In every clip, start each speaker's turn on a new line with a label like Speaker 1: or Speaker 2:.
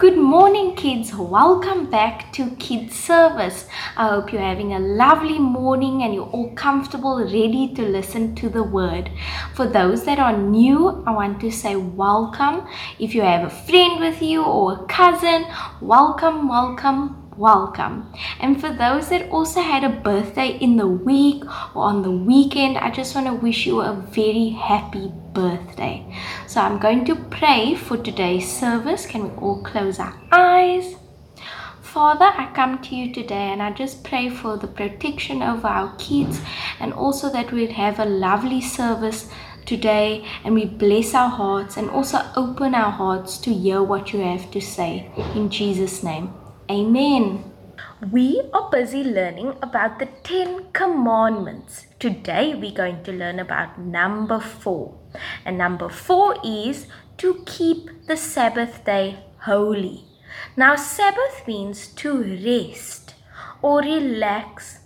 Speaker 1: Good morning, kids. Welcome back to Kids Service. I hope you're having a lovely morning and you're all comfortable, ready to listen to the word. For those that are new, I want to say welcome. If you have a friend with you or a cousin, welcome, welcome, welcome. And for those that also had a birthday in the week or on the weekend, I just want to wish you a very happy birthday. So I'm going to pray for today's service. Can we all close our eyes? Father, I come to you today and I just pray for the protection of our kids and also that we'd have a lovely service today and we bless our hearts and also open our hearts to hear what you have to say. In Jesus' name. Amen. We are busy learning about the Ten Commandments. Today we're going to learn about number four. And number four is to keep the Sabbath day holy. Now, Sabbath means to rest or relax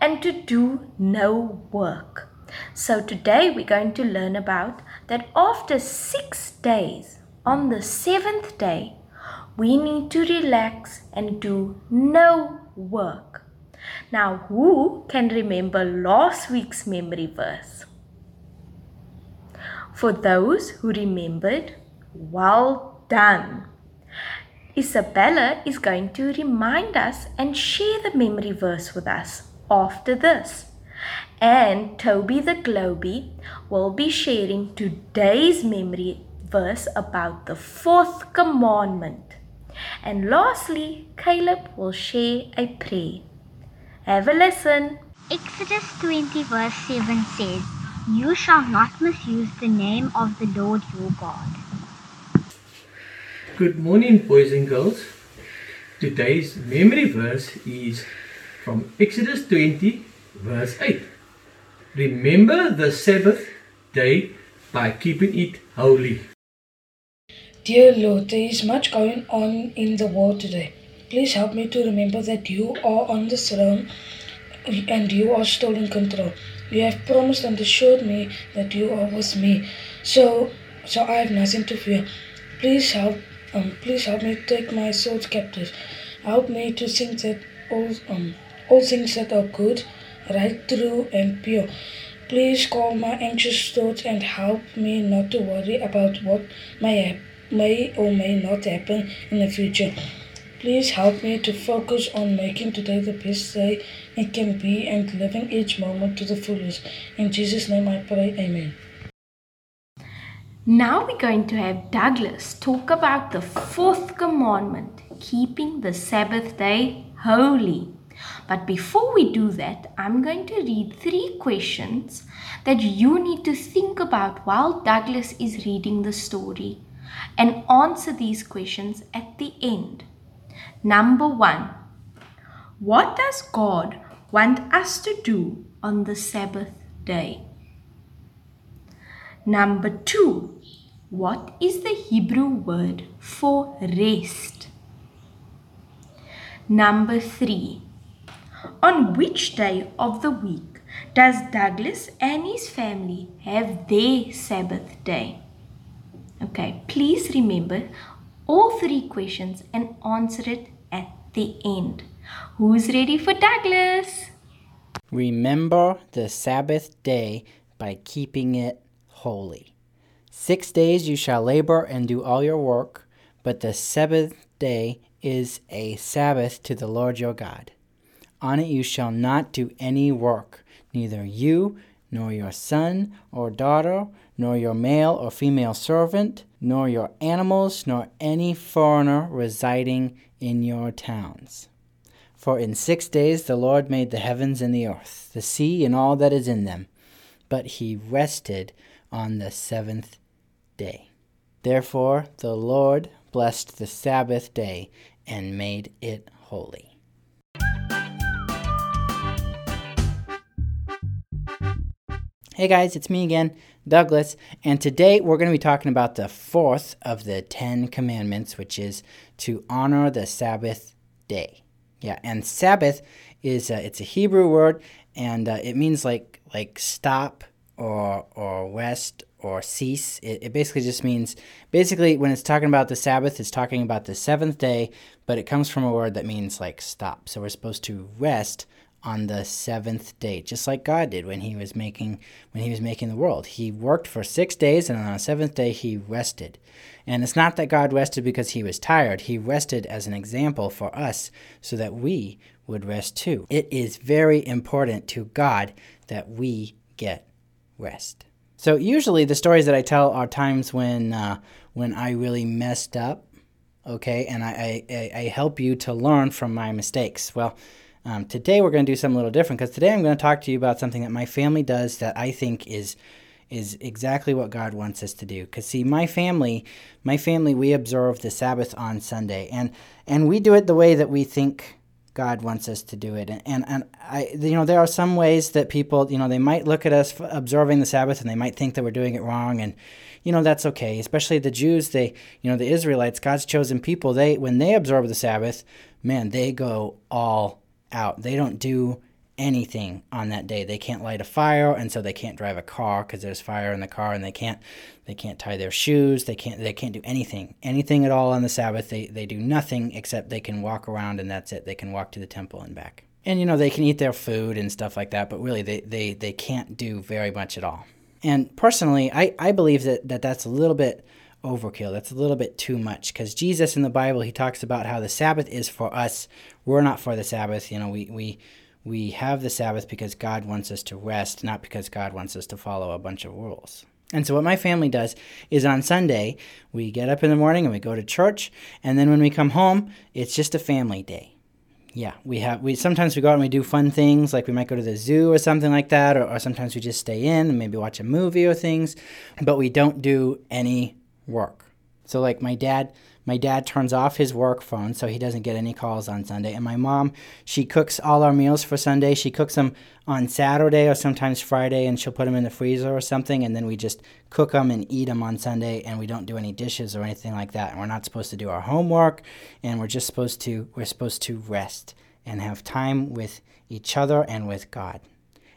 Speaker 1: and to do no work. So, today we're going to learn about that after six days, on the seventh day, we need to relax and do no work. Now, who can remember last week's memory verse? For those who remembered, well done. Isabella is going to remind us and share the memory verse with us after this. And Toby the Globy will be sharing today's memory verse about the fourth commandment. And lastly, Caleb will share a prayer. Have a listen.
Speaker 2: Exodus 20 verse 7 says, You shall not misuse the name of the Lord your God.
Speaker 3: Good morning, boys and girls. Today's memory verse is from Exodus 20, verse 8. Remember the Sabbath day by keeping it holy.
Speaker 4: Dear Lord, there is much going on in the world today. Please help me to remember that you are on the throne and you are still in control. You have promised and assured me that you are with me, so so I have nothing to fear. Please help, um, please help me take my thoughts captive. Help me to think that all um all things that are good, right, true, and pure. Please calm my anxious thoughts and help me not to worry about what may happen may or may not happen in the future. Please help me to focus on making today the best day it can be and living each moment to the fullest. In Jesus' name I pray, Amen.
Speaker 1: Now we're going to have Douglas talk about the fourth commandment keeping the Sabbath day holy. But before we do that, I'm going to read three questions that you need to think about while Douglas is reading the story and answer these questions at the end. Number one, what does God want us to do on the Sabbath day? Number two, what is the Hebrew word for rest? Number three, on which day of the week does Douglas and his family have their Sabbath day? Okay, please remember all three questions and answer it at the end. Who's ready for Douglas?
Speaker 5: Remember the Sabbath day by keeping it holy. Six days you shall labor and do all your work, but the seventh day is a Sabbath to the Lord your God. On it you shall not do any work, neither you, nor your son or daughter, nor your male or female servant, nor your animals, nor any foreigner residing in your towns. For in six days the Lord made the heavens and the earth, the sea and all that is in them, but he rested on the seventh day. Therefore the Lord blessed the Sabbath day and made it holy. Hey guys, it's me again, Douglas, and today we're going to be talking about the fourth of the Ten Commandments, which is to honor the Sabbath day. Yeah, and Sabbath is a, it's a Hebrew word, and uh, it means like like stop or or rest or cease. It, it basically just means basically when it's talking about the Sabbath, it's talking about the seventh day, but it comes from a word that means like stop. So we're supposed to rest on the seventh day, just like God did when he was making when he was making the world. He worked for six days and on the seventh day he rested. And it's not that God rested because he was tired. He rested as an example for us so that we would rest too. It is very important to God that we get rest. So usually the stories that I tell are times when uh, when I really messed up, okay, and I, I, I help you to learn from my mistakes. Well, um, today we're going to do something a little different because today I'm going to talk to you about something that my family does that I think is is exactly what God wants us to do. Because see, my family, my family, we observe the Sabbath on Sunday, and and we do it the way that we think God wants us to do it. And, and, and I, you know, there are some ways that people, you know, they might look at us observing the Sabbath and they might think that we're doing it wrong. And, you know, that's okay. Especially the Jews, they, you know, the Israelites, God's chosen people, they, when they observe the Sabbath, man, they go all out. They don't do anything on that day. They can't light a fire, and so they can't drive a car because there's fire in the car, and they can't they can't tie their shoes. They can't they can't do anything anything at all on the Sabbath. They they do nothing except they can walk around, and that's it. They can walk to the temple and back. And you know they can eat their food and stuff like that, but really they they they can't do very much at all. And personally, I I believe that that that's a little bit overkill. That's a little bit too much because Jesus in the Bible he talks about how the Sabbath is for us. We're not for the Sabbath. You know we we we have the Sabbath because God wants us to rest, not because God wants us to follow a bunch of rules. And so, what my family does is on Sunday, we get up in the morning and we go to church, and then when we come home, it's just a family day. Yeah, we have we sometimes we go out and we do fun things like we might go to the zoo or something like that, or, or sometimes we just stay in and maybe watch a movie or things, but we don't do any work. So, like my dad, my dad turns off his work phone so he doesn't get any calls on Sunday. And my mom, she cooks all our meals for Sunday. She cooks them on Saturday or sometimes Friday, and she'll put them in the freezer or something. And then we just cook them and eat them on Sunday, and we don't do any dishes or anything like that. And we're not supposed to do our homework, and we're just supposed to we're supposed to rest and have time with each other and with God.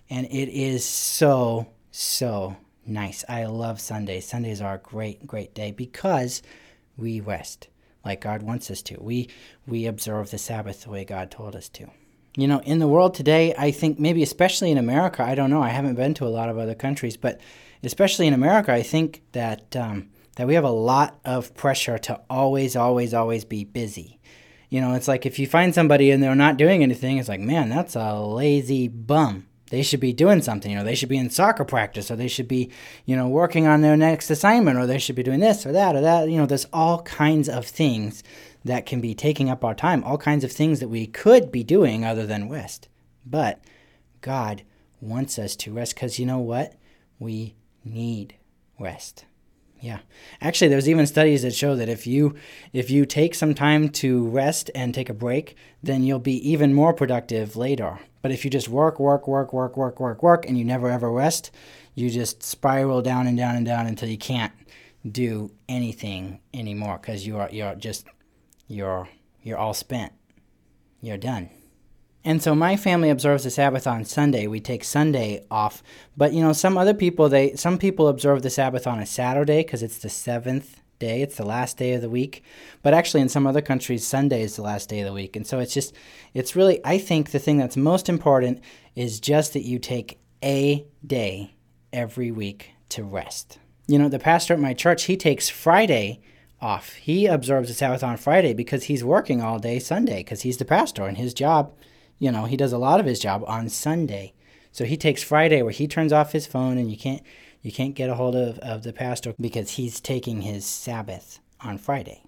Speaker 5: And it is so so nice. I love Sundays. Sundays are a great great day because we rest like God wants us to. We we observe the Sabbath the way God told us to. You know, in the world today, I think maybe especially in America, I don't know. I haven't been to a lot of other countries, but especially in America, I think that um, that we have a lot of pressure to always, always, always be busy. You know, it's like if you find somebody and they're not doing anything, it's like, man, that's a lazy bum they should be doing something. You know, they should be in soccer practice, or they should be, you know, working on their next assignment, or they should be doing this or that or that. You know, there's all kinds of things that can be taking up our time, all kinds of things that we could be doing other than rest. But God wants us to rest because you know what? We need rest. Yeah. Actually, there's even studies that show that if you if you take some time to rest and take a break, then you'll be even more productive later. But if you just work, work, work, work, work, work, work, and you never ever rest, you just spiral down and down and down until you can't do anything anymore because you are you're just you're you're all spent. You're done. And so my family observes the Sabbath on Sunday. We take Sunday off. But you know, some other people they some people observe the Sabbath on a Saturday because it's the seventh day. It's the last day of the week. But actually, in some other countries, Sunday is the last day of the week. And so it's just, it's really, I think the thing that's most important is just that you take a day every week to rest. You know, the pastor at my church, he takes Friday off. He observes the Sabbath on Friday because he's working all day Sunday because he's the pastor and his job, you know, he does a lot of his job on Sunday. So he takes Friday where he turns off his phone and you can't you can't get a hold of, of the pastor because he's taking his Sabbath on Friday.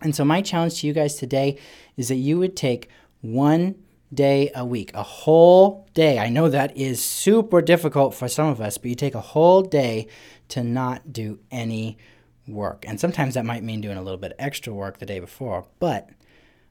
Speaker 5: And so, my challenge to you guys today is that you would take one day a week, a whole day. I know that is super difficult for some of us, but you take a whole day to not do any work. And sometimes that might mean doing a little bit extra work the day before, but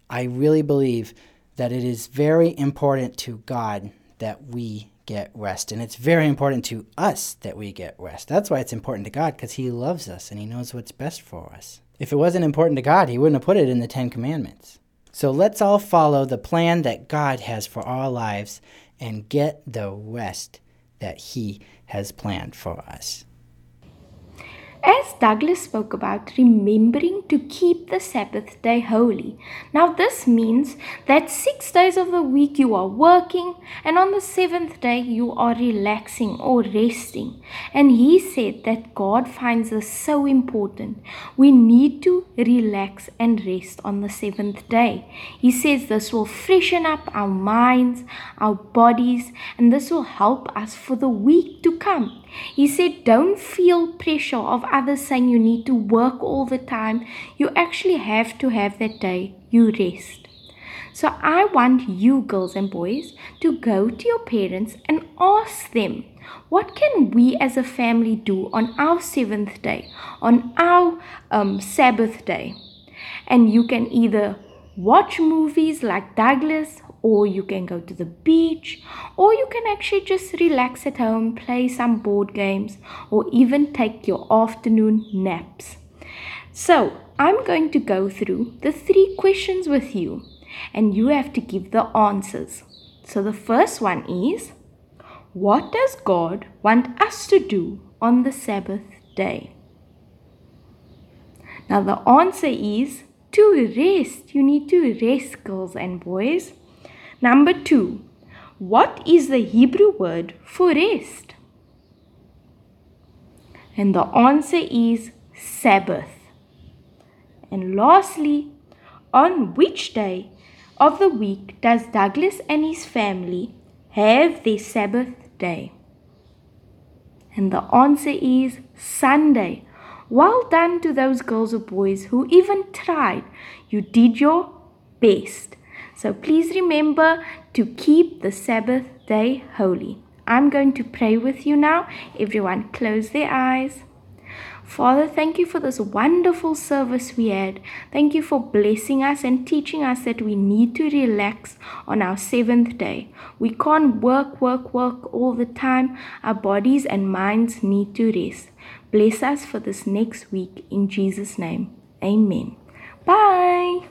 Speaker 5: I really believe that it is very important to God that we get rest. And it's very important to us that we get rest. That's why it's important to God, because He loves us and He knows what's best for us. If it wasn't important to God, He wouldn't have put it in the Ten Commandments. So let's all follow the plan that God has for our lives and get the rest that He has planned for us.
Speaker 1: As Douglas spoke about, remembering to keep the Sabbath day holy. Now, this means that six days of the week you are working, and on the seventh day you are relaxing or resting. And he said that God finds this so important. We need to relax and rest on the seventh day. He says this will freshen up our minds, our bodies, and this will help us for the week to come. He said, Don't feel pressure of others saying you need to work all the time. You actually have to have that day you rest. So I want you, girls and boys, to go to your parents and ask them, What can we as a family do on our seventh day, on our um, Sabbath day? And you can either watch movies like Douglas or you can go to the beach, or you can actually just relax at home, play some board games, or even take your afternoon naps. So, I'm going to go through the three questions with you, and you have to give the answers. So, the first one is What does God want us to do on the Sabbath day? Now, the answer is to rest. You need to rest, girls and boys. Number two, what is the Hebrew word for rest? And the answer is Sabbath. And lastly, on which day of the week does Douglas and his family have their Sabbath day? And the answer is Sunday. Well done to those girls or boys who even tried. You did your best. So please remember to keep the Sabbath day holy. I'm going to pray with you now. Everyone, close their eyes. Father, thank you for this wonderful service we had. Thank you for blessing us and teaching us that we need to relax on our seventh day. We can't work, work, work all the time. Our bodies and minds need to rest. Bless us for this next week in Jesus' name. Amen. Bye.